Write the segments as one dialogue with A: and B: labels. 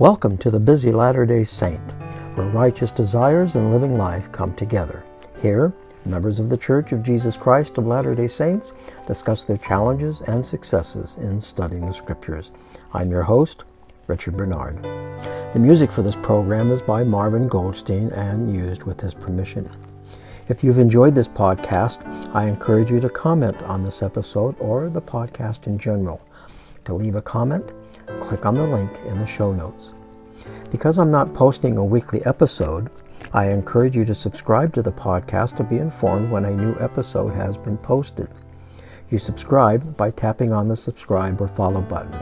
A: Welcome to the Busy Latter day Saint, where righteous desires and living life come together. Here, members of the Church of Jesus Christ of Latter day Saints discuss their challenges and successes in studying the Scriptures. I'm your host, Richard Bernard. The music for this program is by Marvin Goldstein and used with his permission. If you've enjoyed this podcast, I encourage you to comment on this episode or the podcast in general. To leave a comment, click on the link in the show notes. Because I'm not posting a weekly episode, I encourage you to subscribe to the podcast to be informed when a new episode has been posted. You subscribe by tapping on the subscribe or follow button.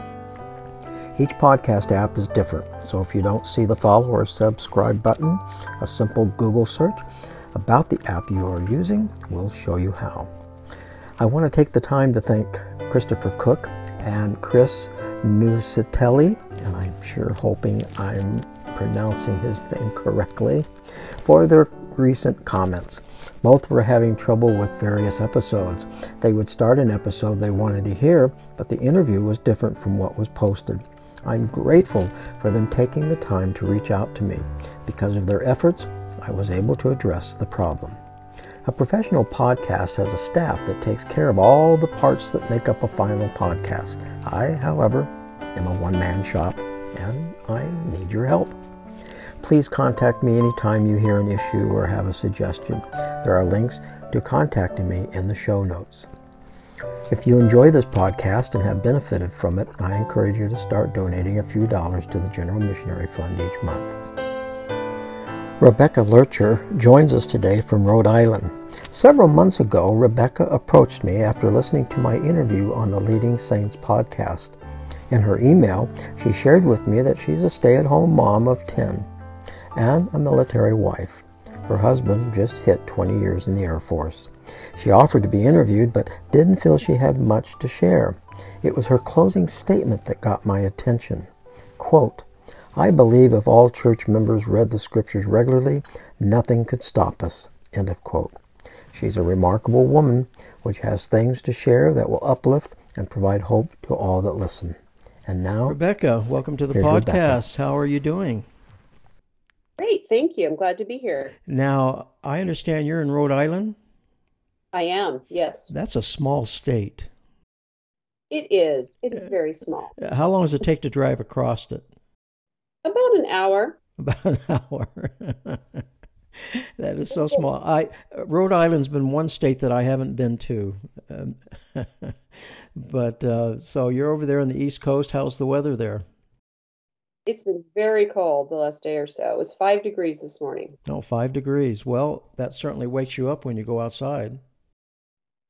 A: Each podcast app is different, so if you don't see the follow or subscribe button, a simple Google search about the app you are using will show you how. I want to take the time to thank Christopher Cook and Chris Nusitelli, and I'm sure hoping I'm pronouncing his name correctly, for their recent comments. Both were having trouble with various episodes. They would start an episode they wanted to hear, but the interview was different from what was posted. I'm grateful for them taking the time to reach out to me. Because of their efforts, I was able to address the problem. A professional podcast has a staff that takes care of all the parts that make up a final podcast. I, however, am a one man shop and I need your help. Please contact me anytime you hear an issue or have a suggestion. There are links to contacting me in the show notes. If you enjoy this podcast and have benefited from it, I encourage you to start donating a few dollars to the General Missionary Fund each month. Rebecca Lurcher joins us today from Rhode Island. Several months ago, Rebecca approached me after listening to my interview on the Leading Saints podcast. In her email, she shared with me that she's a stay at home mom of 10 and a military wife. Her husband just hit 20 years in the Air Force. She offered to be interviewed but didn't feel she had much to share. It was her closing statement that got my attention. Quote, I believe if all church members read the scriptures regularly, nothing could stop us. End of quote. She's a remarkable woman which has things to share that will uplift and provide hope to all that listen. And now,
B: Rebecca, welcome to the podcast. Rebecca. How are you doing?
C: Great, thank you. I'm glad to be here.
B: Now, I understand you're in Rhode Island?
C: I am, yes.
B: That's a small state.
C: It is. It is uh, very small.
B: How long does it take to drive across it?
C: About an hour.
B: About an hour. that is so small. I Rhode Island's been one state that I haven't been to, um, but uh, so you're over there on the East Coast. How's the weather there?
C: It's been very cold the last day or so. It was five degrees this morning.
B: Oh, five degrees. Well, that certainly wakes you up when you go outside.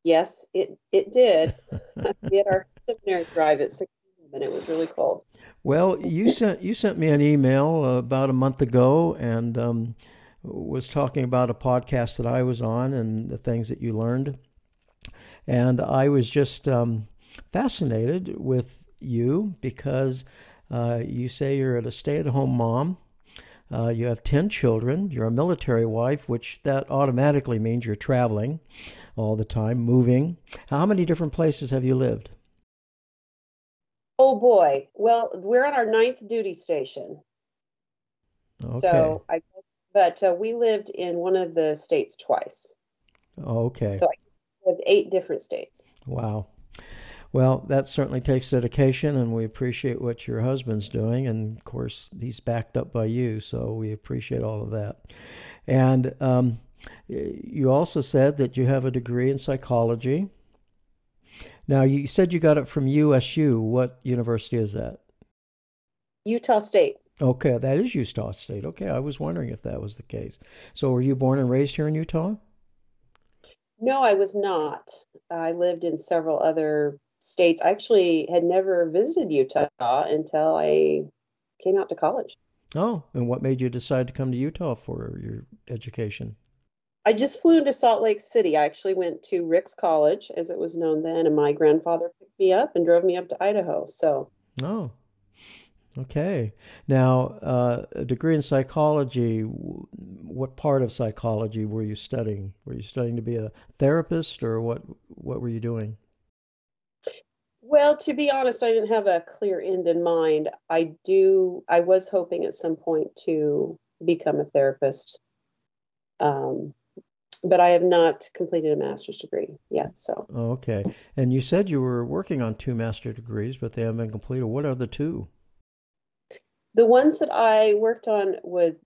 C: Yes, it it did. we had our seminary drive at six and it was really cold.
B: Well, you sent you sent me an email about a month ago and um, was talking about a podcast that I was on and the things that you learned, and I was just um, fascinated with you because uh, you say you're a stay-at-home mom. Uh, you have 10 children. You're a military wife, which that automatically means you're traveling all the time, moving. How many different places have you lived?
C: Oh boy. Well, we're on our ninth duty station. Okay. So I, but uh, we lived in one of the states twice.
B: Okay.
C: So I lived eight different states.
B: Wow. Well, that certainly takes dedication, and we appreciate what your husband's doing. And of course, he's backed up by you, so we appreciate all of that. And um, you also said that you have a degree in psychology. Now, you said you got it from USU. What university is that?
C: Utah State.
B: Okay, that is Utah State. Okay, I was wondering if that was the case. So, were you born and raised here in Utah?
C: No, I was not. I lived in several other states. I actually had never visited Utah until I came out to college.
B: Oh, and what made you decide to come to Utah for your education?
C: I just flew into Salt Lake City. I actually went to Ricks College, as it was known then, and my grandfather picked me up and drove me up to Idaho. So,
B: oh, okay. Now, uh, a degree in psychology. What part of psychology were you studying? Were you studying to be a therapist, or what? What were you doing?
C: Well, to be honest, I didn't have a clear end in mind. I do. I was hoping at some point to become a therapist, um, but I have not completed a master's degree yet. So.
B: Okay, and you said you were working on two master degrees, but they haven't been completed. What are the two?
C: The ones that I worked on was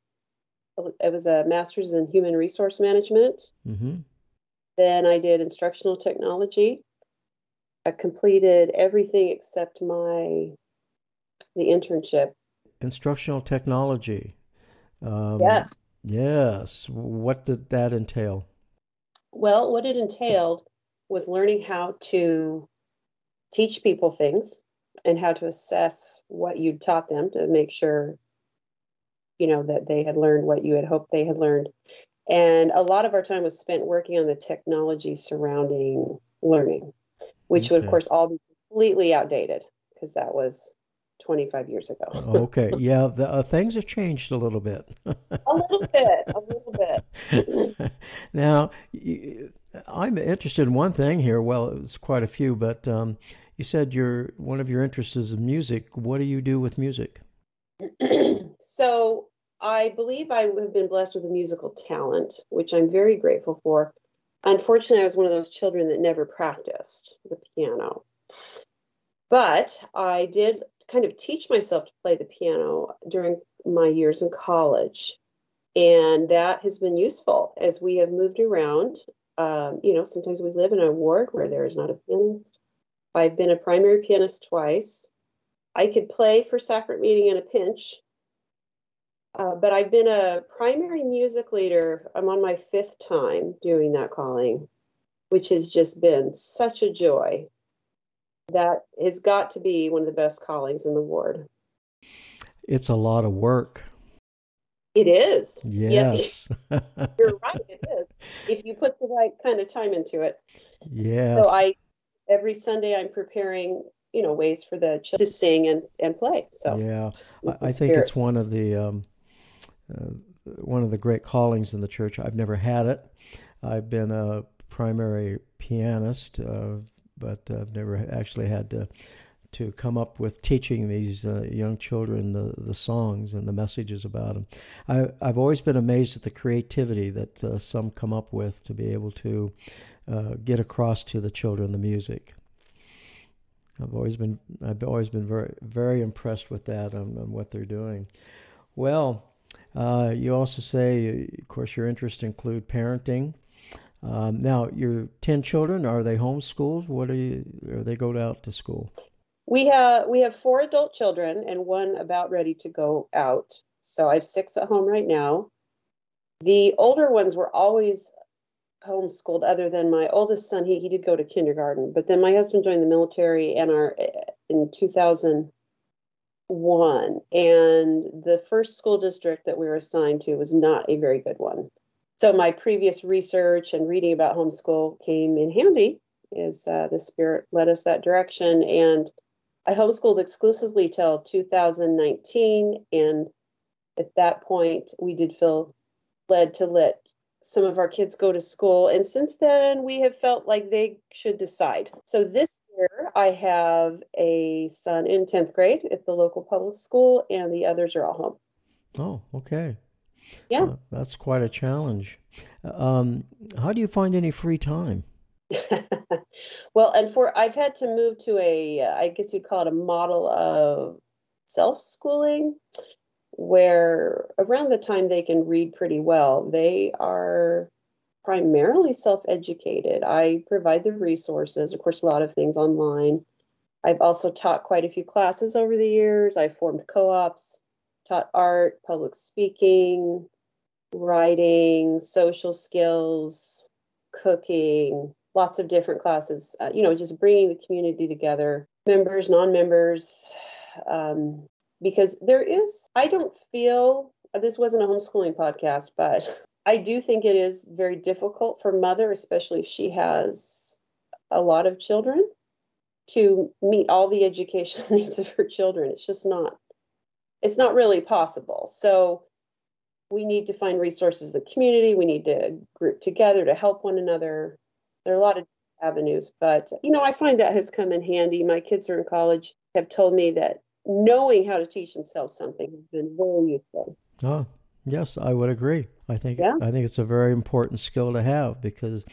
C: it was a master's in human resource management. Mm-hmm. Then I did instructional technology. I completed everything except my the internship.
B: Instructional technology.
C: Um, yes.
B: Yes. What did that entail?
C: Well, what it entailed was learning how to teach people things and how to assess what you'd taught them to make sure you know that they had learned what you had hoped they had learned and a lot of our time was spent working on the technology surrounding learning which okay. would of course all be completely outdated because that was 25 years ago.
B: Okay. Yeah the, uh, things have changed a little bit.
C: A little bit a little bit.
B: Now i'm interested in one thing here. Well it's quite a few but um, you said your one of your interests is music. What do you do with music?
C: So I believe I have been blessed with a musical talent, which I'm very grateful for. Unfortunately, I was one of those children that never practiced the piano. But I did kind of teach myself to play the piano during my years in college. And that has been useful as we have moved around. Um, you know, sometimes we live in a ward where there is not a pianist. I've been a primary pianist twice. I could play for sacrament meeting in a pinch, uh, but I've been a primary music leader. I'm on my fifth time doing that calling, which has just been such a joy. That has got to be one of the best callings in the ward.
B: It's a lot of work.
C: It is.
B: Yes.
C: Yeah, you're right. It is. If you put the right kind of time into it.
B: Yes.
C: So I, every Sunday, I'm preparing you know ways for the children to sing and and play so
B: yeah i, I think it's one of the um, uh, one of the great callings in the church. I've never had it. I've been a primary pianist, uh, but I've never actually had to to come up with teaching these uh, young children the, the songs and the messages about them. I, I've always been amazed at the creativity that uh, some come up with to be able to uh, get across to the children the music. I've always been I've always been very very impressed with that and, and what they're doing. Well, uh, you also say, of course, your interests include parenting. Um, now, your ten children are they homeschooled? What are you? They go out to school?
C: We have we have four adult children and one about ready to go out. So I have six at home right now. The older ones were always homeschooled. Other than my oldest son, he he did go to kindergarten. But then my husband joined the military, and our in two thousand one, and the first school district that we were assigned to was not a very good one. So my previous research and reading about homeschool came in handy as uh, the spirit led us that direction. And I homeschooled exclusively till 2019, and at that point, we did feel led to let some of our kids go to school. And since then, we have felt like they should decide. So this year, I have a son in 10th grade at the local public school, and the others are all home.
B: Oh, okay.
C: Yeah. Uh,
B: that's quite a challenge. Um, how do you find any free time?
C: well, and for I've had to move to a, I guess you'd call it a model of self schooling where around the time they can read pretty well, they are primarily self educated. I provide the resources, of course, a lot of things online. I've also taught quite a few classes over the years. I've formed co ops, taught art, public speaking, writing, social skills, cooking, lots of different classes, uh, you know, just bringing the community together, members, non members, um, because there is, I don't feel this wasn't a homeschooling podcast, but I do think it is very difficult for mother, especially if she has a lot of children, to meet all the educational needs of her children. It's just not, it's not really possible. So we need to find resources in the community. We need to group together to help one another. There are a lot of avenues. But, you know, I find that has come in handy. My kids are in college, have told me that knowing how to teach themselves something has been very useful.
B: Oh, yes, I would agree. I think yeah. I think it's a very important skill to have because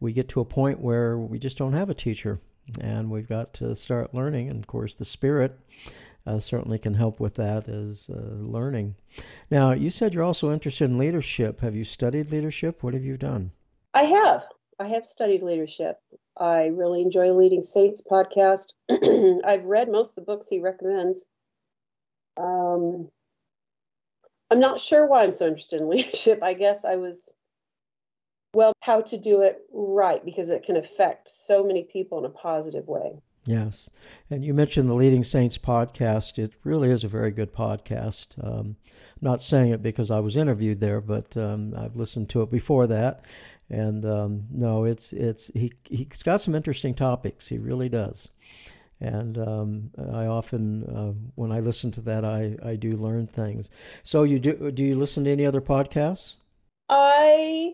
B: we get to a point where we just don't have a teacher and we've got to start learning. And of course, the spirit uh, certainly can help with that as uh, learning. Now, you said you're also interested in leadership. Have you studied leadership? What have you done?
C: I have. I have studied leadership. I really enjoy Leading Saints podcast. I've read most of the books he recommends. Um, I'm not sure why I'm so interested in leadership. I guess I was, well, how to do it right because it can affect so many people in a positive way.
B: Yes. And you mentioned the Leading Saints podcast. It really is a very good podcast. Um, not saying it because I was interviewed there, but um, I've listened to it before that. And um, no, it's it's he he's got some interesting topics. He really does. And um, I often, uh, when I listen to that, I, I do learn things. So you do do you listen to any other podcasts?
C: I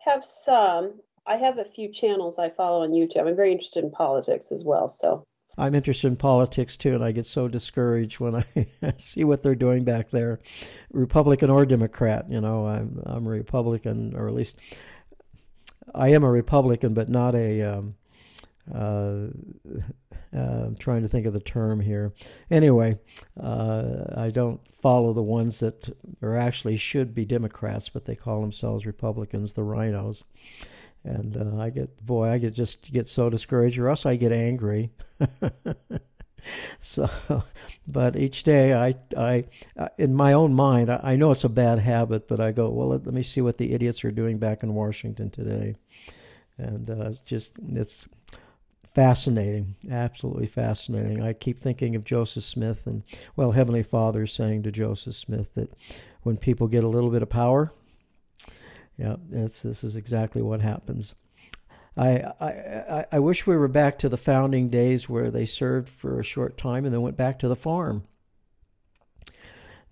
C: have some. I have a few channels I follow on YouTube. I'm very interested in politics as well. So
B: I'm interested in politics too, and I get so discouraged when I see what they're doing back there, Republican or Democrat. You know, I'm I'm a Republican, or at least I am a Republican, but not a. Um, uh, uh, I'm trying to think of the term here. Anyway, uh, I don't follow the ones that are actually should be Democrats, but they call themselves Republicans, the RINOs and uh, I get boy, I get just get so discouraged, or else I get angry. so, but each day I, I, uh, in my own mind, I, I, know it's a bad habit, but I go, well, let, let, me see what the idiots are doing back in Washington today, and uh, it's just it's fascinating, absolutely fascinating. I keep thinking of Joseph Smith, and well, Heavenly Father saying to Joseph Smith that when people get a little bit of power, yeah, this is exactly what happens. I, I, I wish we were back to the founding days where they served for a short time and then went back to the farm.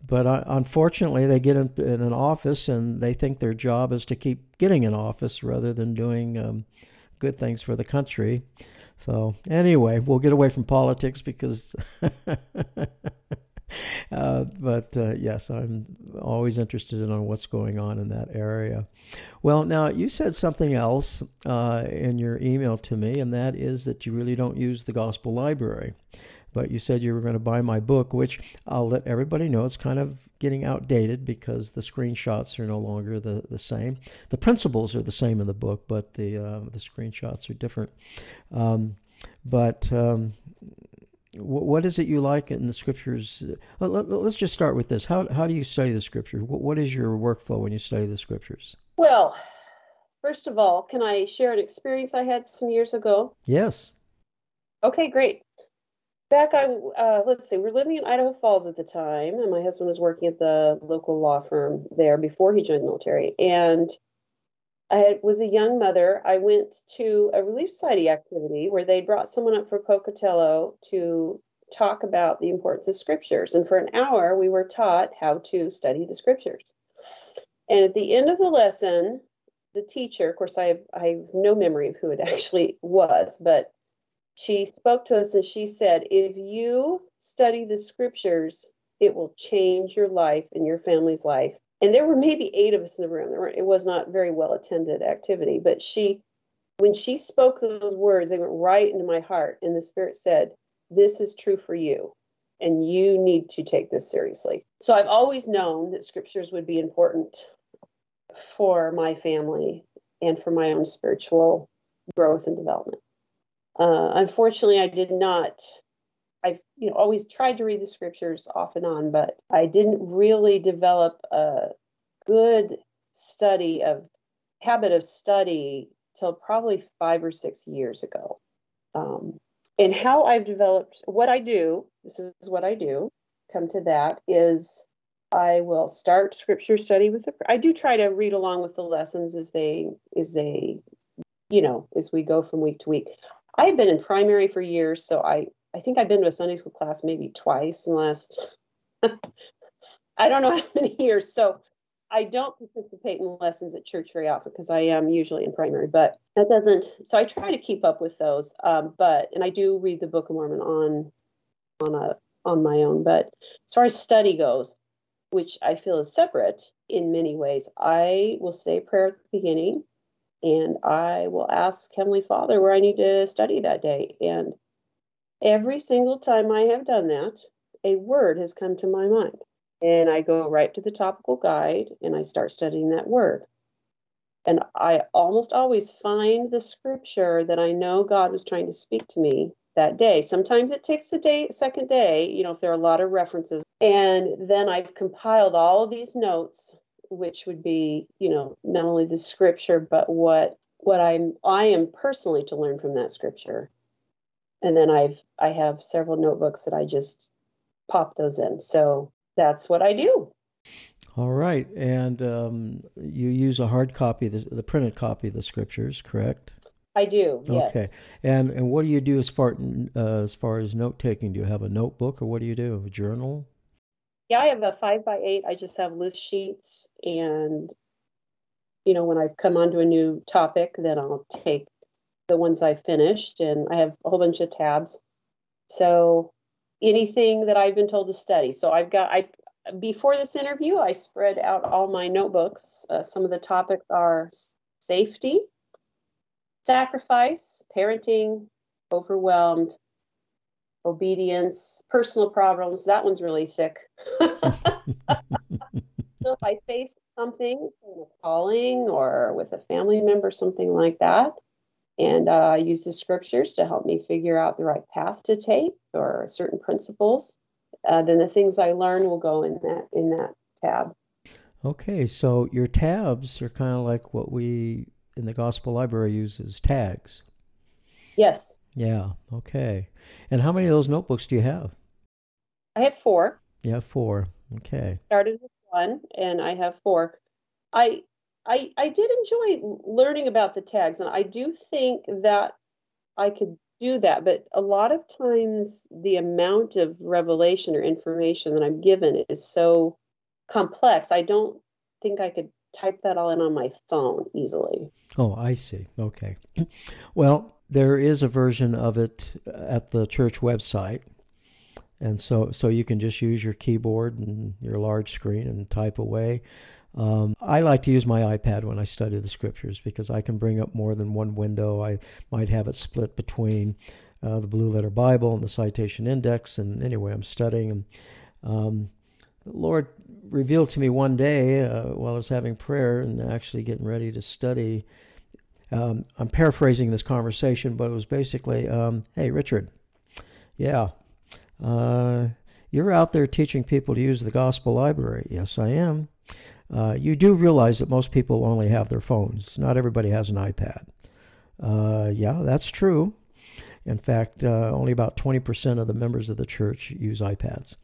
B: But uh, unfortunately, they get in, in, an office and they think their job is to keep getting an office rather than doing um, good things for the country. So, anyway, we'll get away from politics because Uh, but uh, yes, I'm always interested in what's going on in that area. Well, now you said something else uh, in your email to me, and that is that you really don't use the gospel library. But you said you were going to buy my book, which I'll let everybody know it's kind of getting outdated because the screenshots are no longer the, the same. The principles are the same in the book, but the uh, the screenshots are different. Um, but um, what is it you like in the scriptures? Uh, let's just start with this. How how do you study the scriptures? What is your workflow when you study the scriptures?
C: Well, first of all, can I share an experience I had some years ago?
B: Yes.
C: Okay, great. Back, I uh, let's see, we are living in Idaho Falls at the time, and my husband was working at the local law firm there before he joined the military, and I was a young mother. I went to a Relief Society activity where they brought someone up for Pocatello to talk about the importance of scriptures. And for an hour, we were taught how to study the scriptures. And at the end of the lesson, the teacher, of course, I have, I have no memory of who it actually was, but she spoke to us and she said, If you study the scriptures, it will change your life and your family's life and there were maybe eight of us in the room. Were, it was not very well attended activity, but she, when she spoke those words, they went right into my heart. And the Spirit said, This is true for you, and you need to take this seriously. So I've always known that scriptures would be important for my family and for my own spiritual growth and development. Uh, unfortunately, I did not you know always tried to read the scriptures off and on, but I didn't really develop a good study of habit of study till probably five or six years ago. Um, and how I've developed what I do, this is what I do, come to that, is I will start scripture study with the I do try to read along with the lessons as they as they you know as we go from week to week. I've been in primary for years, so I I think I've been to a Sunday school class maybe twice in the last I don't know how many years. So I don't participate in lessons at church very often because I am usually in primary, but that doesn't. So I try to keep up with those. Um, but and I do read the Book of Mormon on on a on my own. But as far as study goes, which I feel is separate in many ways, I will say prayer at the beginning, and I will ask Heavenly Father where I need to study that day. And every single time I have done that, a word has come to my mind and I go right to the topical guide and I start studying that word. And I almost always find the scripture that I know God was trying to speak to me that day. Sometimes it takes a day, second day, you know, if there are a lot of references. And then I've compiled all of these notes, which would be, you know, not only the scripture, but what what I'm I am personally to learn from that scripture. And then I've I have several notebooks that I just pop those in. So that's what I do.
B: All right, and um, you use a hard copy, the, the, printed copy of the scriptures, correct?
C: I do. Yes.
B: Okay, and and what do you do as far uh, as far as note taking? Do you have a notebook, or what do you do? A journal?
C: Yeah, I have a five by eight. I just have loose sheets, and you know, when I come onto a new topic, then I'll take the ones I finished, and I have a whole bunch of tabs. So anything that I've been told to study. So I've got I before this interview, I spread out all my notebooks. Uh, some of the topics are safety, sacrifice, parenting, overwhelmed, obedience, personal problems. That one's really thick. so if I face something, calling or with a family member, something like that, and uh, use the scriptures to help me figure out the right path to take or certain principles. Uh, then the things I learn will go in that in that tab.
B: Okay, so your tabs are kind of like what we in the Gospel Library use as tags.
C: Yes.
B: Yeah. Okay. And how many of those notebooks do you have?
C: I have four.
B: You have four. Okay.
C: Started with one, and I have four. I I, I did enjoy learning about the tags, and I do think that I could do that. But a lot of times, the amount of revelation or information that I'm given is so complex. I don't think I could type that all in on my phone easily.
B: Oh, I see. Okay. Well, there is a version of it uh, at the church website. And so, so you can just use your keyboard and your large screen and type away. Um, I like to use my iPad when I study the scriptures because I can bring up more than one window. I might have it split between uh, the Blue Letter Bible and the Citation Index. And anyway, I'm studying. Um, the Lord revealed to me one day uh, while I was having prayer and actually getting ready to study. Um, I'm paraphrasing this conversation, but it was basically, um, "Hey, Richard, yeah, uh, you're out there teaching people to use the Gospel Library. Yes, I am." Uh, you do realize that most people only have their phones. Not everybody has an iPad. Uh, yeah, that's true. In fact, uh, only about 20% of the members of the church use iPads.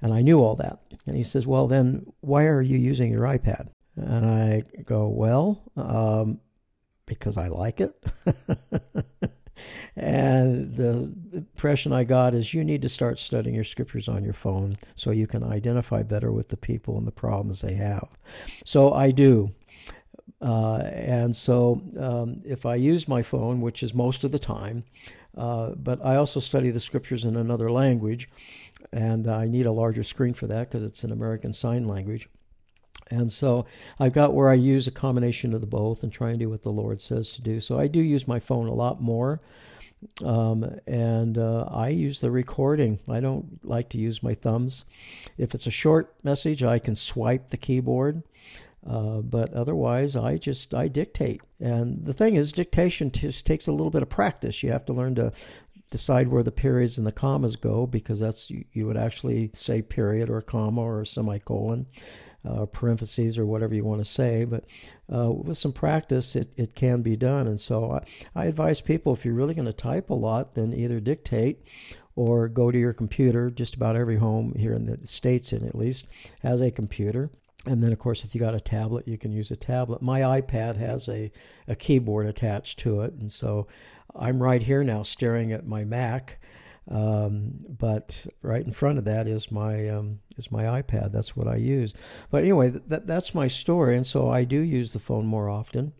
B: And I knew all that. And he says, Well, then why are you using your iPad? And I go, Well, um, because I like it. And the impression I got is you need to start studying your scriptures on your phone so you can identify better with the people and the problems they have. So I do. Uh, and so um, if I use my phone, which is most of the time, uh, but I also study the scriptures in another language, and I need a larger screen for that because it's an American Sign Language. And so I've got where I use a combination of the both and try and do what the Lord says to do. So I do use my phone a lot more. Um, and uh, I use the recording. I don't like to use my thumbs. If it's a short message, I can swipe the keyboard. Uh, but otherwise, I just I dictate. And the thing is, dictation just takes a little bit of practice. You have to learn to decide where the periods and the commas go because that's you, you would actually say period or comma or semicolon uh, parentheses or whatever you want to say. But uh, with some practice, it, it can be done. And so I, I advise people if you're really going to type a lot, then either dictate or go to your computer. Just about every home here in the States, in at least, has a computer. And then, of course, if you got a tablet, you can use a tablet. My iPad has a, a keyboard attached to it. And so I'm right here now staring at my Mac Um, but right in front of that is my um, is my iPad. That's what I use. But anyway, that that's my story, and so I do use the phone more often.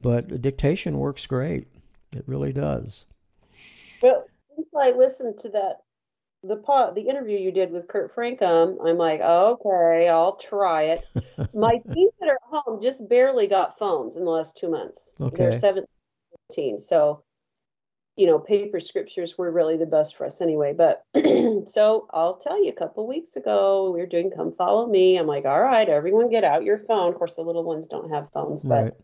B: But dictation works great. It really does.
C: Well, since I listened to that the the interview you did with Kurt Francom, I'm like, okay, I'll try it. My teens that are at home just barely got phones in the last two months.
B: Okay.
C: They're 17, so you know, paper scriptures were really the best for us anyway. But so I'll tell you, a couple weeks ago, we were doing Come Follow Me. I'm like, all right, everyone get out your phone. Of course, the little ones don't have phones, but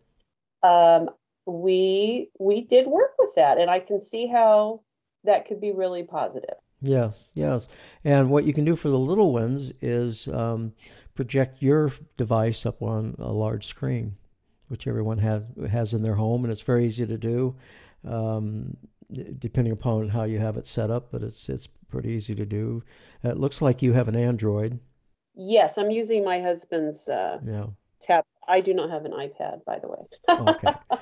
C: right. um, we we did work with that, and I can see how that could be really positive.
B: Yes, yes. And what you can do for the little ones is um, project your device up on a large screen, which everyone has has in their home, and it's very easy to do. Um, depending upon how you have it set up, but it's it's pretty easy to do. It looks like you have an Android.
C: Yes, I'm using my husband's uh, yeah. tab. I do not have an iPad, by the way.
B: okay.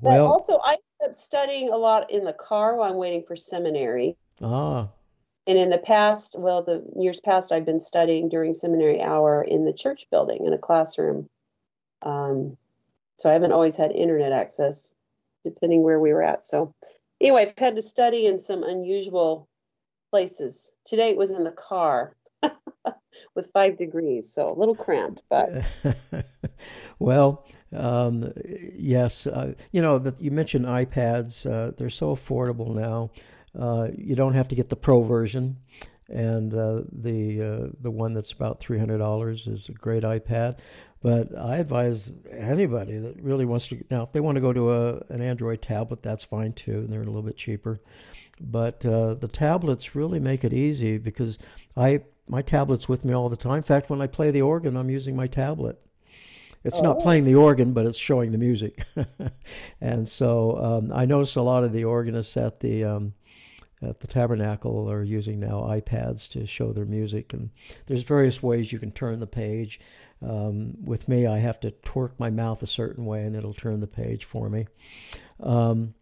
C: Well, but also I end up studying a lot in the car while I'm waiting for seminary.
B: Ah.
C: And in the past, well, the years past, I've been studying during seminary hour in the church building in a classroom. Um, so I haven't always had internet access, depending where we were at. So anyway, I've had to study in some unusual places. Today it was in the car with five degrees, so a little cramped, but.
B: well, um, yes, uh, you know that you mentioned iPads. Uh, they're so affordable now. Uh, you don't have to get the pro version, and uh, the uh, the one that's about three hundred dollars is a great iPad. But I advise anybody that really wants to now if they want to go to a an Android tablet, that's fine too. They're a little bit cheaper, but uh, the tablets really make it easy because I my tablet's with me all the time. In fact, when I play the organ, I'm using my tablet. It's oh. not playing the organ, but it's showing the music. and so um, I notice a lot of the organists at the um, at the tabernacle are using now iPads to show their music, and there's various ways you can turn the page. Um, with me, I have to twerk my mouth a certain way, and it'll turn the page for me. Um,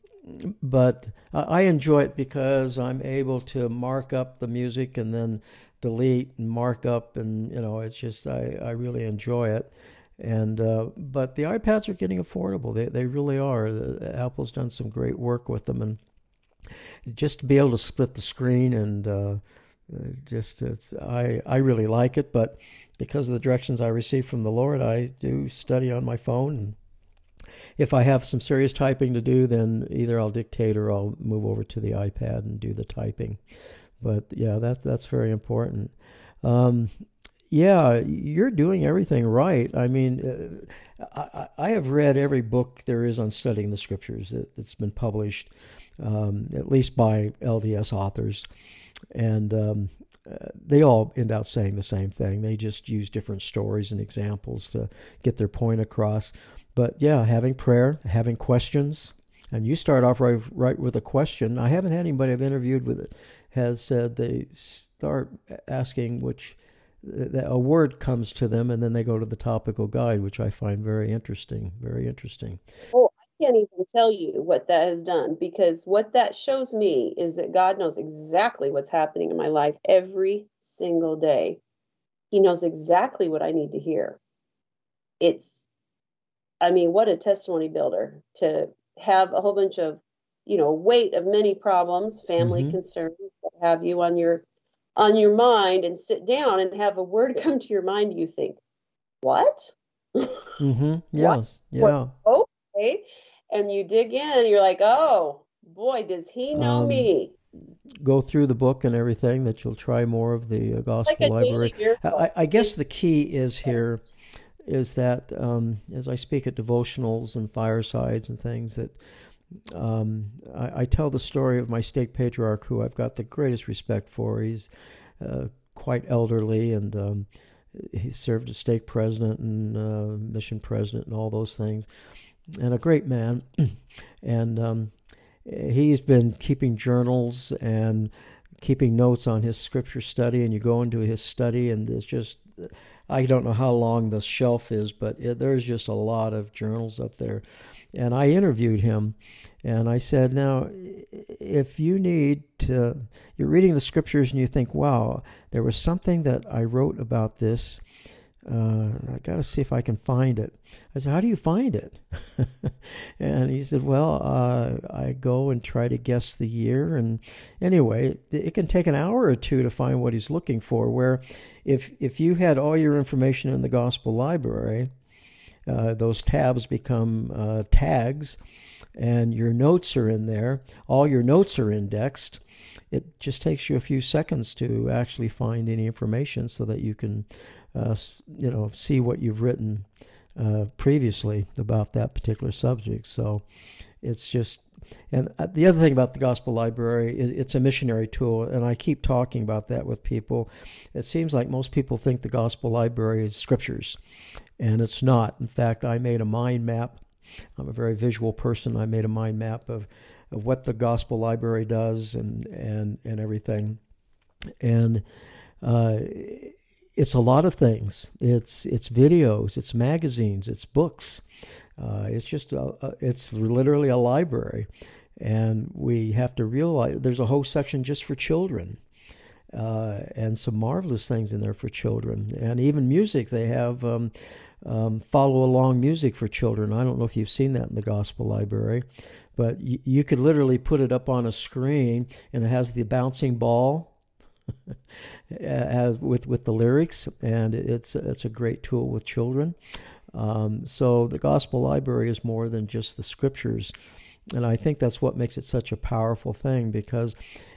B: but I enjoy it because I'm able to mark up the music and then delete and mark up, and you know, it's just I, I really enjoy it. And uh, but the iPads are getting affordable. They they really are. The, Apple's done some great work with them, and just to be able to split the screen and uh, uh just I I really like it. But because of the directions I receive from the Lord, I do study on my phone. And if I have some serious typing to do, then either I'll dictate or I'll move over to the iPad and do the typing. But yeah, that's that's very important. Um, yeah, you're doing everything right. I mean, uh, I, I, have read every book there is on studying the scriptures that, has been published, um, at least by LDS authors, and um, they all end out saying the same thing. They just use different stories and examples to get their point across. But yeah, having prayer, having questions, and you start off right, right with a question. I haven't had anybody I've interviewed with it has said they start asking which a word comes to them and then they go to the topical guide, which I find very interesting. Very interesting.
C: Can't even tell you what that has done because what that shows me is that God knows exactly what's happening in my life every single day. He knows exactly what I need to hear. It's, I mean, what a testimony builder to have a whole bunch of, you know, weight of many problems, family mm-hmm. concerns, what have you on your on your mind and sit down and have a word come to your mind you think what
B: mm-hmm. yes what? yeah
C: what? okay and you dig in you're like oh boy does he know um, me.
B: go through the book and everything that you'll try more of the uh, gospel like library. I, I, guess the key is here is that um, as i speak at devotionals and firesides and things that um, I, I, tell the story of my stake patriarch, who I've got the greatest respect for. He's uh, quite elderly, and um, he served as stake president and uh, mission president and all those things, and a great man. and um, he's been keeping journals and keeping notes on his scripture study, and you go into his study, and there's just I don't know how long the shelf is, but it, there's just a lot of journals up there. And I interviewed him, and I said, Now, if you need to, you're reading the scriptures and you think, wow, there was something that I wrote about this uh, I got to see if I can find it. I said, How do you find it? and he said, Well, uh, I go and try to guess the year. And anyway, it, it, can take an hour or two to find what he's looking for. Where if, if you had all your information in the gospel library, uh, those tabs become uh, tags, and your notes are in there, all your notes are indexed it just takes you a few seconds to actually find any information so that you can uh, you know, see what you've written uh, previously about that particular subject. So it's just, and uh, the other thing about the Gospel Library is it's a missionary tool, and I keep talking about that with people. It seems like most people think the Gospel Library is scriptures, and it's not. In fact, I made a mind map. I'm a very visual person. I made a mind map of, of what the Gospel Library does and and and everything, and uh, it's a lot of things. It's it's videos, it's magazines, it's books. Uh, it's just a, a, it's literally a library, and we have to realize there's a whole section just for children, uh, and some marvelous things in there for children, and even music. They have um, um, follow along music for children. I don't know if you've seen that in the Gospel Library, but y- you could literally put it up on a screen, and it has the bouncing ball as with with the lyrics, and it's it's a great tool with children. Um, so the gospel library is more than just the scriptures, and I think that's what makes it such a powerful thing because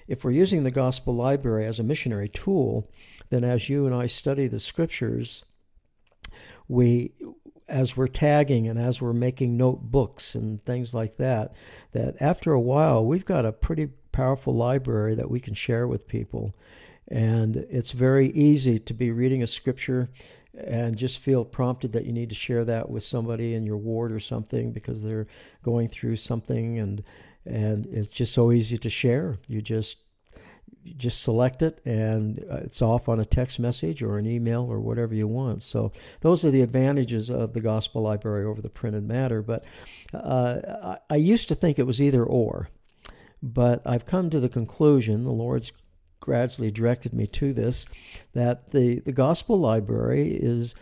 B: if we're using the gospel library as a missionary tool, then as you and I study the scriptures, we as we're tagging and as we're making notebooks and things like that, that after a while we've got a pretty powerful library that we can share with people. And it's very easy to be reading a scripture and just feel prompted that you need to share that with somebody in your ward or something because they're going through something and and it's just so easy to share. You just you just select it and uh, it's off on a text message or an email or whatever you want. So those are the advantages of the gospel library over the printed matter. But uh, I, I used to think it was either or. But I've come to the conclusion, the Lord's gradually directed me to this, that the, the Gospel Library is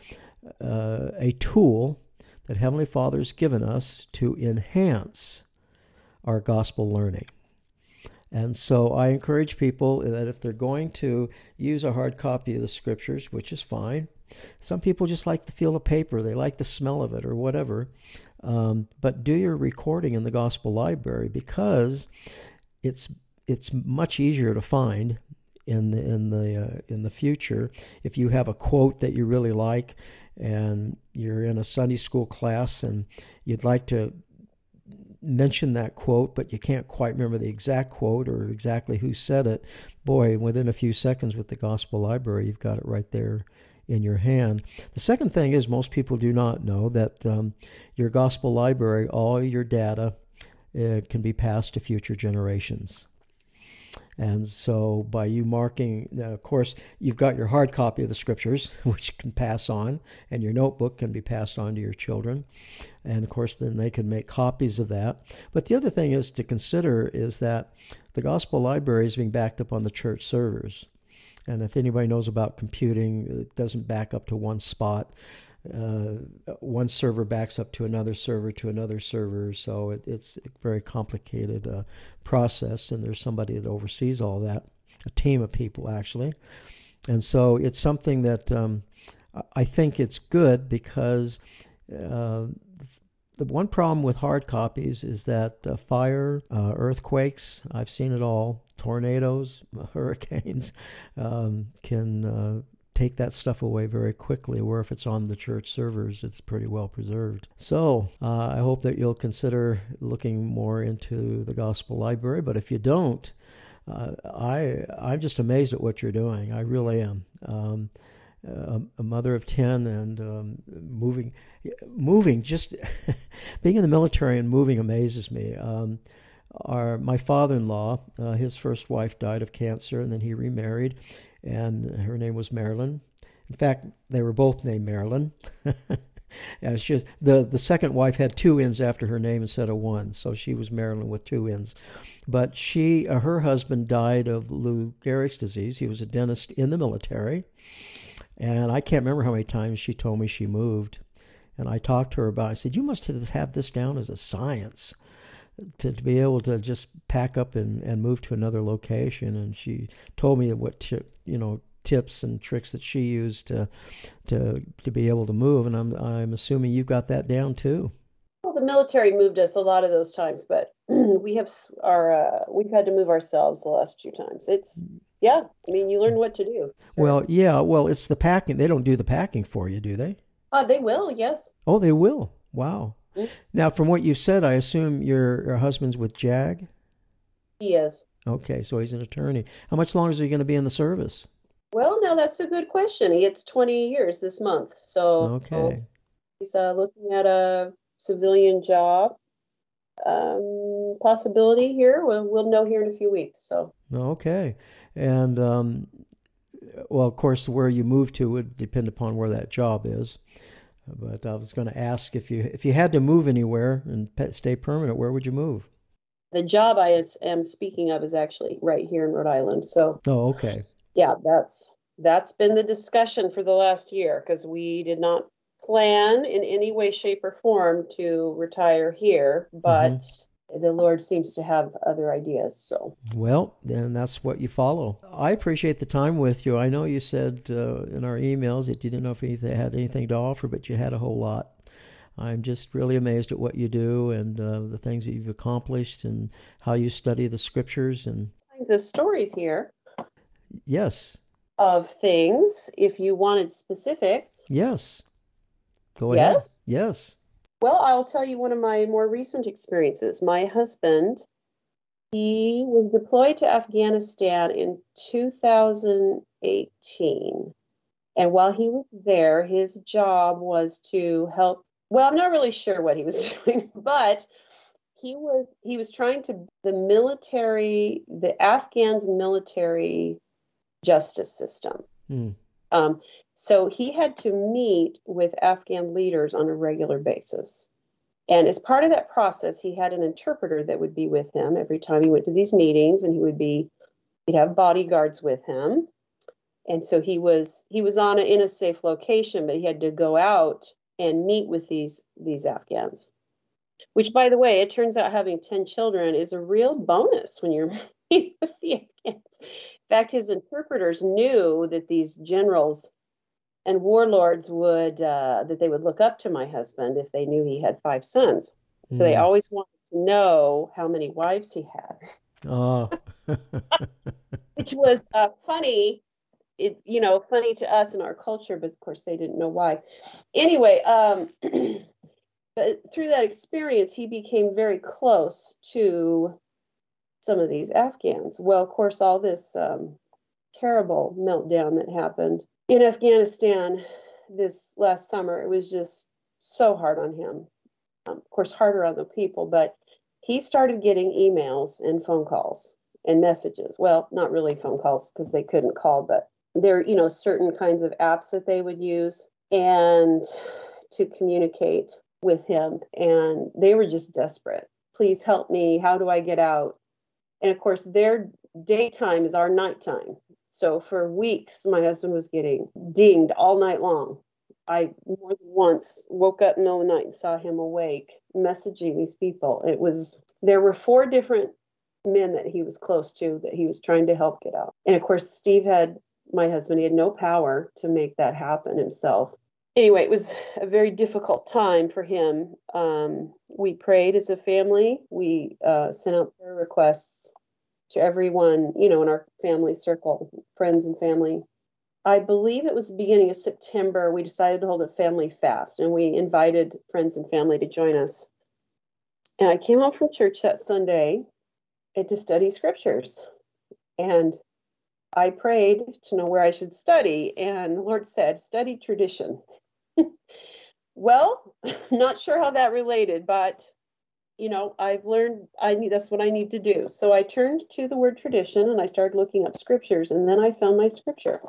B: uh, a tool that Heavenly Father has given us to enhance our gospel learning. And so I encourage people that if they're going to use a hard copy of the scriptures, which is fine, some people just like the feel of paper, they like the smell of it or whatever. Um, but do your recording in the gospel library because it's it's much easier to find in the in the uh, in the future if you have a quote that you really like and you're in a Sunday school class and you'd like to mention that quote but you can't quite remember the exact quote or exactly who said it boy within a few seconds with the gospel library you've got it right there in your hand. The second thing is most people do not know that um, your gospel library, all your data, uh, can be passed to future generations. And so, by you marking, of course, you've got your hard copy of the scriptures, which can pass on, and your notebook can be passed on to your children. And of course, then they can make copies of that. But the other thing is to consider is that the gospel library is being backed up on the church servers. And if anybody knows about computing, it doesn't back up to one spot. Uh, one server backs up to another server to another server, so it, it's a very complicated uh, process. And there's somebody that oversees all that, a team of people actually. And so it's something that um, I think it's good because uh, the one problem with hard copies is that uh, fire, uh, earthquakes, I've seen it all, tornadoes, hurricanes um, can uh, take that stuff away very quickly, where if it's on the church servers, it's pretty well preserved. So uh, I hope that you'll consider looking more into the Gospel Library, but if you don't, uh, I, I'm just amazed at what you're doing. I really am. Um, a, a, mother of 10 and um, moving moving just being in the military and moving amazes me um, our my father-in-law uh, his first wife died of cancer and then he remarried and her name was marilyn In fact, they were both named Marilyn. yeah, it's just the the second wife had two N's after her name instead of one, so she was Marilyn with two N's. But she, uh, her husband died of Lou Gehrig's disease. He was a dentist in the military, and I can't remember how many times she told me she moved. And I talked to her about. It. I said, "You must have this down as a science." To, to be able to just pack up and, and move to another location, and she told me what you know tips and tricks that she used to to to be able to move. And I'm I'm assuming you've got that down too.
C: Well, the military moved us a lot of those times, but we have our uh, we've had to move ourselves the last few times. It's yeah, I mean you learn what to do.
B: Well, yeah, well it's the packing. They don't do the packing for you, do they?
C: Uh, they will, yes.
B: Oh, they will. Wow. Now, from what you've said, I assume your, your husband's with JAG.
C: He is.
B: Okay, so he's an attorney. How much longer is he going to be in the service?
C: Well, now that's a good question. He gets 20 years this month. So
B: okay.
C: he's uh, looking at a civilian job um, possibility here. We'll, we'll know here in a few weeks. So
B: okay. And um, well, of course, where you move to would depend upon where that job is. But I was going to ask if you if you had to move anywhere and stay permanent, where would you move?
C: The job I is, am speaking of is actually right here in Rhode Island. So
B: oh, okay
C: yeah, that's that's been the discussion for the last year because we did not plan in any way, shape, or form to retire here, but mm-hmm. The Lord seems to have other ideas. So,
B: well, then that's what you follow. I appreciate the time with you. I know you said uh, in our emails that you didn't know if you had anything to offer, but you had a whole lot. I'm just really amazed at what you do and uh, the things that you've accomplished and how you study the scriptures and
C: the stories here.
B: Yes.
C: Of things, if you wanted specifics.
B: Yes. Go
C: ahead. Yes.
B: Yes.
C: Well, I'll tell you one of my more recent experiences. My husband, he was deployed to Afghanistan in 2018. And while he was there, his job was to help. Well, I'm not really sure what he was doing, but he was he was trying to the military, the Afghans military justice system. Mm. Um, so he had to meet with Afghan leaders on a regular basis. And as part of that process, he had an interpreter that would be with him every time he went to these meetings, and he would be, he'd have bodyguards with him. And so he was he was on a, in a safe location, but he had to go out and meet with these these Afghans. Which, by the way, it turns out having ten children is a real bonus when you're the Afghans. In fact, his interpreters knew that these generals and warlords would uh, that they would look up to my husband if they knew he had five sons. So mm. they always wanted to know how many wives he had.
B: Oh,
C: which was uh, funny. It you know funny to us in our culture, but of course they didn't know why. Anyway, um, but through that experience, he became very close to some of these Afghans. Well, of course, all this um, terrible meltdown that happened in Afghanistan this last summer, it was just so hard on him. Um, of course, harder on the people, but he started getting emails and phone calls and messages. Well, not really phone calls because they couldn't call, but there, you know, certain kinds of apps that they would use and to communicate with him. And they were just desperate. Please help me. How do I get out? And of course, their daytime is our nighttime. So for weeks, my husband was getting dinged all night long. I more than once woke up in the middle of the night and saw him awake, messaging these people. It was there were four different men that he was close to that he was trying to help get out. And of course, Steve had my husband, he had no power to make that happen himself anyway, it was a very difficult time for him. Um, we prayed as a family. We uh, sent out prayer requests to everyone, you know, in our family circle, friends and family. I believe it was the beginning of September. We decided to hold a family fast, and we invited friends and family to join us. And I came home from church that Sunday to study scriptures, and I prayed to know where I should study, and the Lord said, "Study tradition." well, not sure how that related, but you know, I've learned I need that's what I need to do. So I turned to the word tradition and I started looking up scriptures and then I found my scripture.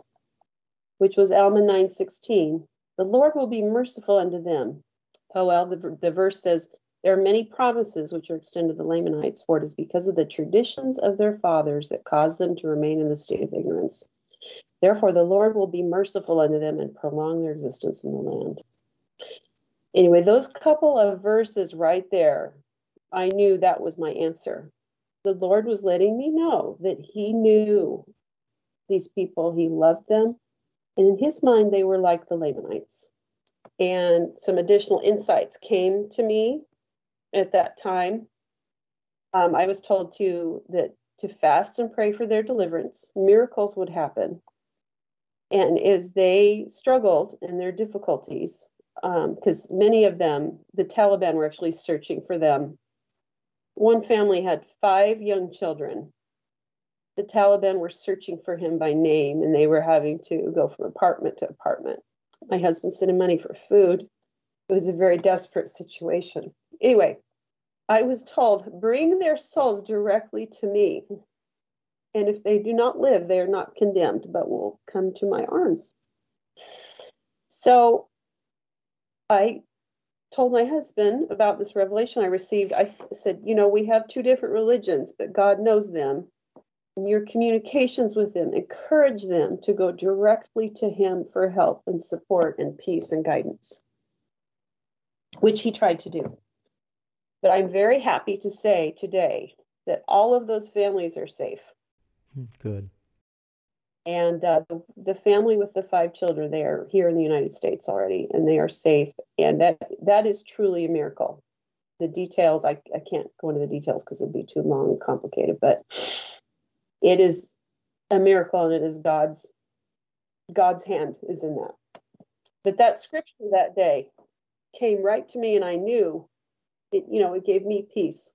C: which was Alma 9:16. The Lord will be merciful unto them. Oh well, the, the verse says, There are many promises which are extended to the Lamanites, for it is because of the traditions of their fathers that caused them to remain in the state of ignorance. Therefore, the Lord will be merciful unto them and prolong their existence in the land. Anyway, those couple of verses right there, I knew that was my answer. The Lord was letting me know that He knew these people, He loved them, and in His mind, they were like the Lamanites. And some additional insights came to me at that time. Um, I was told to that to fast and pray for their deliverance, miracles would happen. And as they struggled in their difficulties, because um, many of them, the Taliban were actually searching for them. One family had five young children. The Taliban were searching for him by name, and they were having to go from apartment to apartment. My husband sent him money for food. It was a very desperate situation. Anyway, I was told, bring their souls directly to me. And if they do not live, they are not condemned, but will come to my arms. So I told my husband about this revelation I received. I said, You know, we have two different religions, but God knows them. In your communications with Him, encourage them to go directly to Him for help and support and peace and guidance, which He tried to do. But I'm very happy to say today that all of those families are safe.
B: Good.
C: And uh, the, family with the five children, they are here in the United States already, and they are safe. And that that is truly a miracle. The details, I, I can't go into the details because it'd be too long and complicated, but it is a miracle and it is God's God's hand is in that. But that scripture that day came right to me, and I knew it, you know, it gave me peace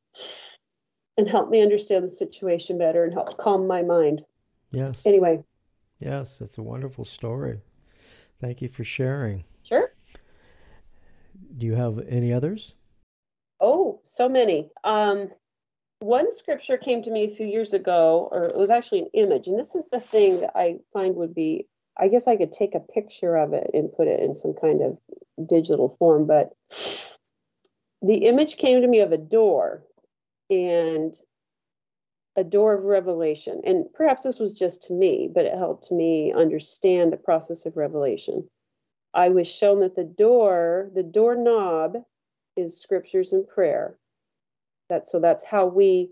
C: and helped me understand the situation better and helped calm my mind.
B: Yes.
C: Anyway.
B: Yes, it's a wonderful story. Thank you for sharing.
C: Sure.
B: Do you have any others?
C: Oh, so many. Um, one scripture came to me a few years ago, or it was actually an image, and this is the thing that I find would be. I guess I could take a picture of it and put it in some kind of digital form, but the image came to me of a door and a door of revelation. And perhaps this was just to me, but it helped me understand the process of revelation. I was shown that the door, the doorknob, is scriptures and prayer. That so that's how we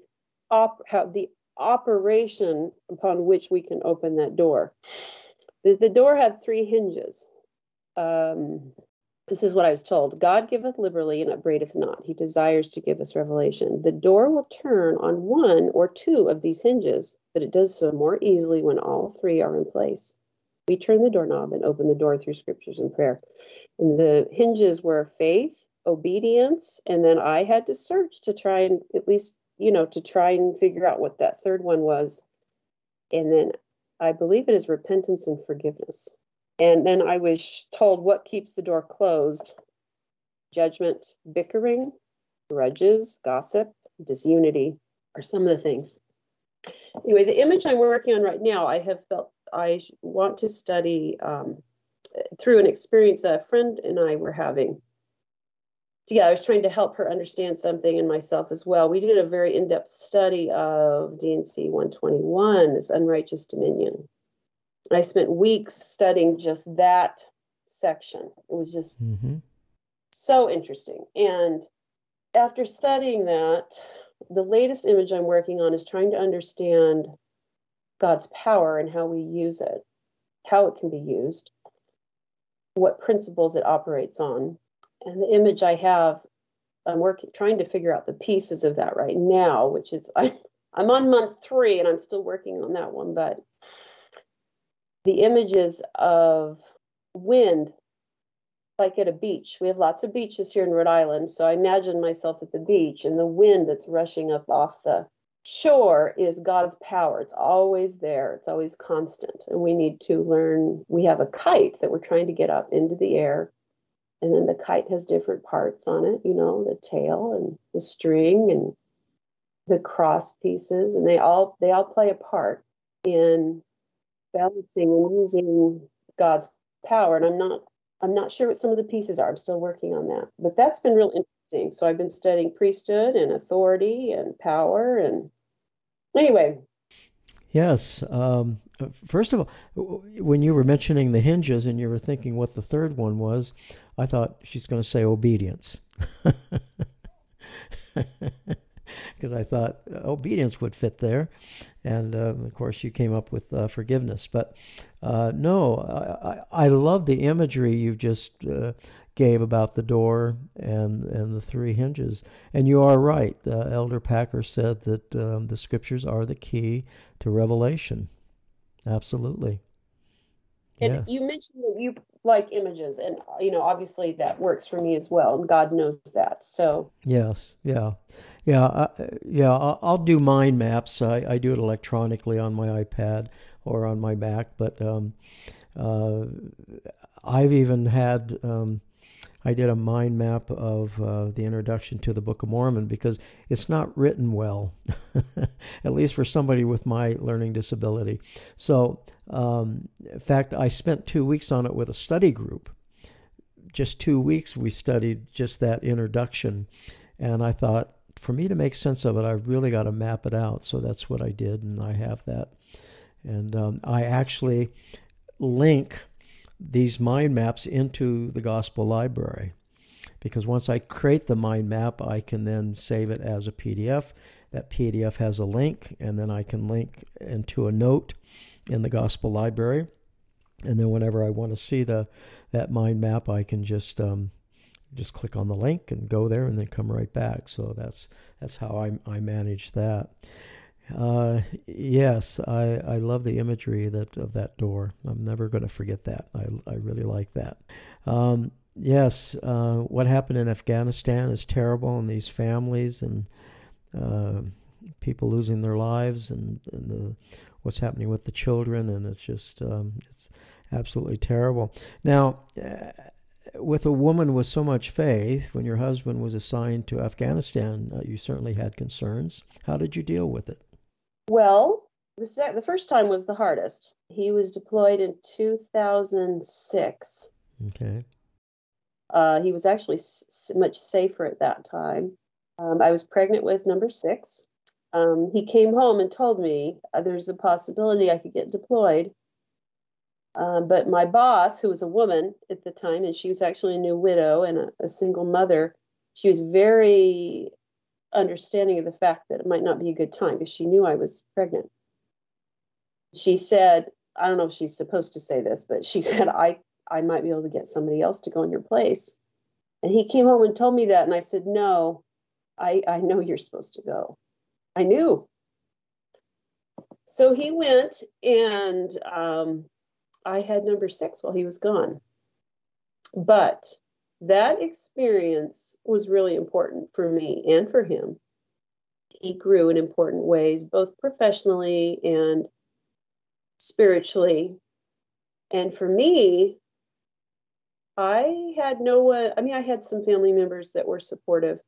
C: op how the operation upon which we can open that door. The, the door had three hinges. Um, this is what I was told God giveth liberally and upbraideth not. He desires to give us revelation. The door will turn on one or two of these hinges, but it does so more easily when all three are in place. We turn the doorknob and open the door through scriptures and prayer. And the hinges were faith, obedience, and then I had to search to try and at least, you know, to try and figure out what that third one was. And then I believe it is repentance and forgiveness. And then I was told what keeps the door closed judgment, bickering, grudges, gossip, disunity are some of the things. Anyway, the image I'm working on right now, I have felt I want to study um, through an experience a friend and I were having. Yeah, I was trying to help her understand something in myself as well. We did a very in depth study of D&C 121, this unrighteous dominion. I spent weeks studying just that section. It was just mm-hmm. so interesting. And after studying that, the latest image I'm working on is trying to understand God's power and how we use it, how it can be used, what principles it operates on. And the image I have, I'm working trying to figure out the pieces of that right now, which is I I'm on month three and I'm still working on that one, but the images of wind like at a beach. We have lots of beaches here in Rhode Island. So I imagine myself at the beach and the wind that's rushing up off the shore is God's power. It's always there, it's always constant. And we need to learn. We have a kite that we're trying to get up into the air. And then the kite has different parts on it, you know, the tail and the string and the cross pieces, and they all they all play a part in balancing and using God's power. And I'm not I'm not sure what some of the pieces are. I'm still working on that. But that's been real interesting. So I've been studying priesthood and authority and power and anyway.
B: Yes. Um, first of all, when you were mentioning the hinges and you were thinking what the third one was, I thought she's going to say obedience. because I thought obedience would fit there. And uh, of course, you came up with uh, forgiveness. But uh, no, I, I, love the imagery you just uh, gave about the door and, and the three hinges. And you are right. Elder Packer said that um, the scriptures are the key to revelation. Absolutely.
C: And yes. you mentioned that you like images, and you know, obviously that works for me as well, and God knows that. So
B: yes, yeah, yeah, uh, yeah. I'll, I'll, do mind maps. I, I, do it electronically on my iPad or on my Mac, but um, uh, I've even had. Um, I did a mind map of uh, the introduction to the Book of Mormon because it's not written well, at least for somebody with my learning disability. So um, in fact, I spent two weeks on it with a study group. Just two weeks, we studied just that introduction. And I thought, for me to make sense of it, I've really got to map it out. So that's what I did, and I have that. And um, I actually link these mind maps into the gospel library because once I create the mind map, I can then save it as a PDF. That PDF has a link, and then I can link into a note in the gospel library. And then whenever I want to see the that mind map, I can just um, just click on the link and go there, and then come right back. So that's that's how I I manage that. Uh, yes, I, I love the imagery that of that door. I'm never going to forget that. I, I really like that. Um, yes, uh, what happened in Afghanistan is terrible, and these families and uh, people losing their lives, and, and the what's happening with the children, and it's just um, it's absolutely terrible. Now, with a woman with so much faith, when your husband was assigned to Afghanistan, uh, you certainly had concerns. How did you deal with it?
C: Well, the, sec- the first time was the hardest. He was deployed in 2006.
B: Okay.
C: Uh, he was actually s- much safer at that time. Um, I was pregnant with number six um, he came home and told me uh, there's a possibility I could get deployed. Um, but my boss, who was a woman at the time, and she was actually a new widow and a, a single mother, she was very understanding of the fact that it might not be a good time because she knew I was pregnant. She said, I don't know if she's supposed to say this, but she said, I, I might be able to get somebody else to go in your place. And he came home and told me that. And I said, No, I, I know you're supposed to go. I knew. So he went, and um, I had number six while he was gone. But that experience was really important for me and for him. He grew in important ways, both professionally and spiritually. And for me, I had no one, I mean, I had some family members that were supportive,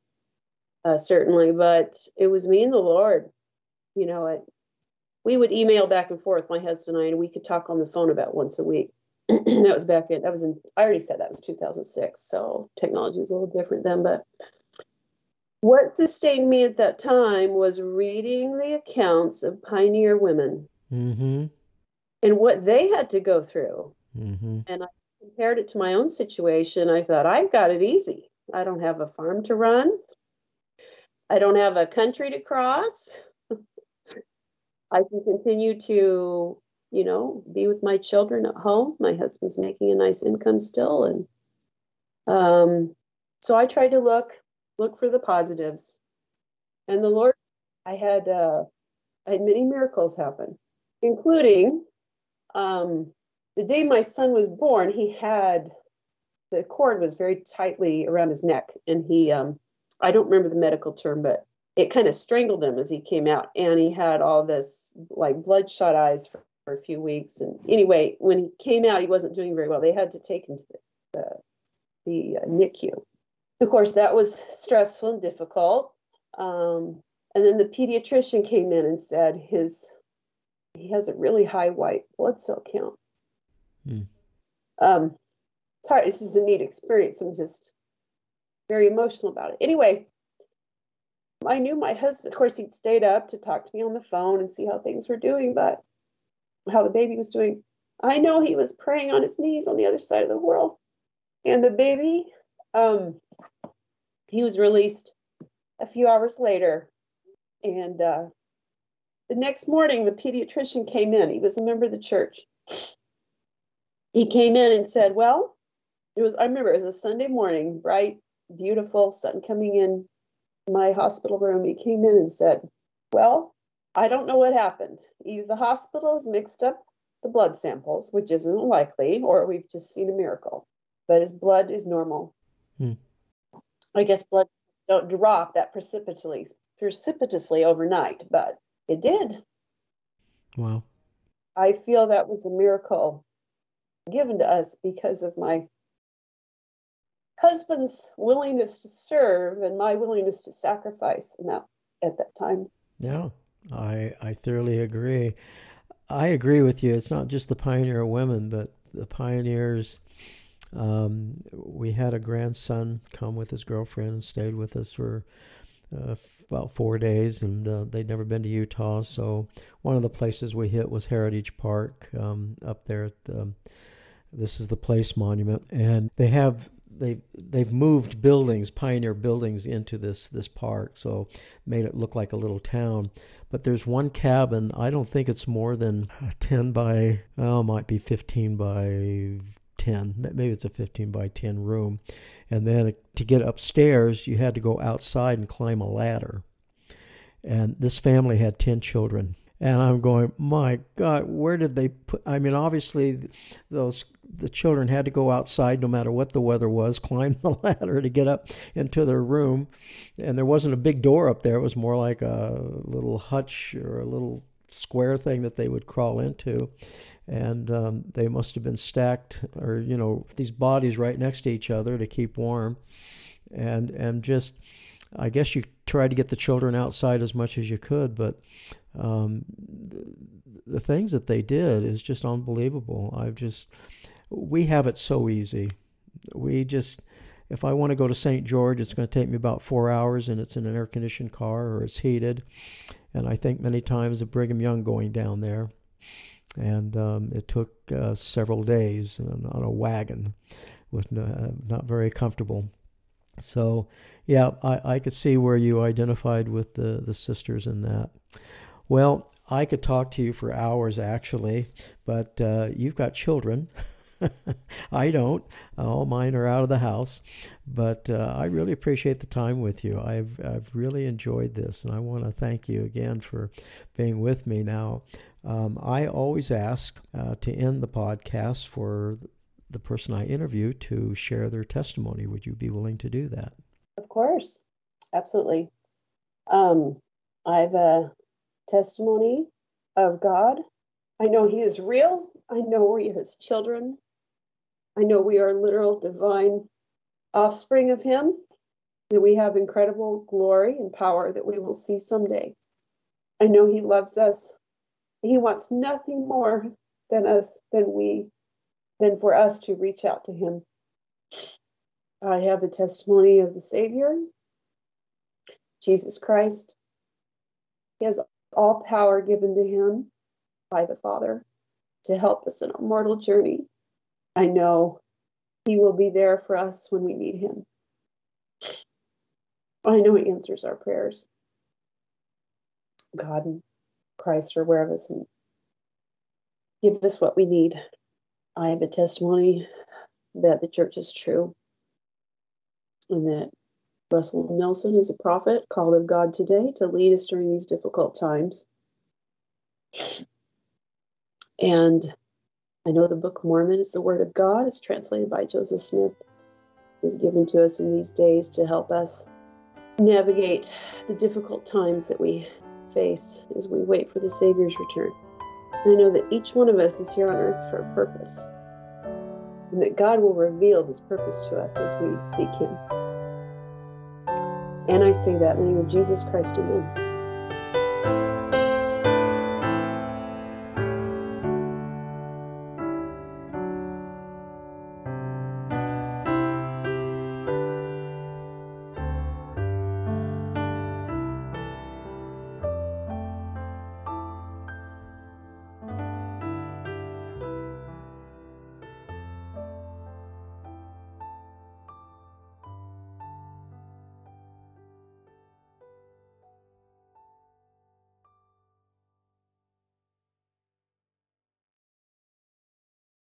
C: uh, certainly, but it was me and the Lord. You know, we would email back and forth, my husband and I, and we could talk on the phone about once a week. that was back in, that was in, I already said that was 2006. So technology is a little different then, but what sustained me at that time was reading the accounts of pioneer women
B: mm-hmm.
C: and what they had to go through.
B: Mm-hmm.
C: And I compared it to my own situation. I thought, I've got it easy. I don't have a farm to run. I don't have a country to cross. I can continue to, you know, be with my children at home. My husband's making a nice income still, and um, so I try to look look for the positives. And the Lord, I had uh, I had many miracles happen, including um, the day my son was born. He had the cord was very tightly around his neck, and he um, I don't remember the medical term, but it kind of strangled him as he came out. And he had all this like bloodshot eyes for, for a few weeks. And anyway, when he came out, he wasn't doing very well. They had to take him to the, the, uh, NICU. Of course, that was stressful and difficult. Um, and then the pediatrician came in and said his he has a really high white blood cell count.
B: Hmm.
C: Um, sorry, this is a neat experience. I'm just very emotional about it. Anyway, I knew my husband, of course, he'd stayed up to talk to me on the phone and see how things were doing, but how the baby was doing. I know he was praying on his knees on the other side of the world. And the baby, um, he was released a few hours later. And uh, the next morning, the pediatrician came in. He was a member of the church. He came in and said, Well, it was, I remember it was a Sunday morning, bright, beautiful, sun coming in my hospital room. He came in and said, Well, I don't know what happened. Either the hospital has mixed up the blood samples, which isn't likely, or we've just seen a miracle. But his blood is normal. Hmm. I guess blood don't drop that precipitously precipitously overnight, but it did.
B: Wow.
C: I feel that was a miracle given to us because of my husband's willingness to serve and my willingness to sacrifice in that at that time.
B: Yeah, I I thoroughly agree. I agree with you. It's not just the pioneer women, but the pioneers. Um, we had a grandson come with his girlfriend and stayed with us for uh, about four days, and uh, they'd never been to Utah. So one of the places we hit was Heritage Park um, up there. At the, this is the Place Monument, and they have they they've moved buildings, pioneer buildings, into this this park, so made it look like a little town. But there's one cabin. I don't think it's more than ten by oh, might be fifteen by 10 maybe it's a 15 by 10 room and then to get upstairs you had to go outside and climb a ladder and this family had 10 children and i'm going my god where did they put i mean obviously those the children had to go outside no matter what the weather was, climb the ladder to get up into their room. And there wasn't a big door up there, it was more like a little hutch or a little square thing that they would crawl into. And um, they must have been stacked, or, you know, these bodies right next to each other to keep warm. And, and just, I guess you tried to get the children outside as much as you could, but um, the, the things that they did is just unbelievable. I've just, we have it so easy. We just, if I want to go to St. George, it's going to take me about four hours and it's in an air conditioned car or it's heated. And I think many times of Brigham Young going down there. And um, it took uh, several days on a wagon with no, uh, not very comfortable. So, yeah, I, I could see where you identified with the, the sisters in that. Well, I could talk to you for hours actually, but uh, you've got children. I don't. All mine are out of the house. But uh, I really appreciate the time with you. I've, I've really enjoyed this, and I want to thank you again for being with me now. Um, I always ask uh, to end the podcast for the person I interview to share their testimony. Would you be willing to do that?
C: Of course. Absolutely. Um, I have a testimony of God. I know He is real. I know we are His children. I know we are literal divine offspring of Him, that we have incredible glory and power that we will see someday. I know He loves us. He wants nothing more than us, than we, than for us to reach out to Him. I have a testimony of the Savior, Jesus Christ. He has all power given to Him by the Father to help us in our mortal journey. I know He will be there for us when we need Him. I know He answers our prayers. God and Christ are aware of us and give us what we need. I have a testimony that the church is true and that Russell Nelson is a prophet called of God today to lead us during these difficult times. And I know the Book of Mormon is the Word of God. It's translated by Joseph Smith. Is given to us in these days to help us navigate the difficult times that we face as we wait for the Savior's return. I know that each one of us is here on earth for a purpose, and that God will reveal this purpose to us as we seek Him. And I say that in the name of Jesus Christ, amen.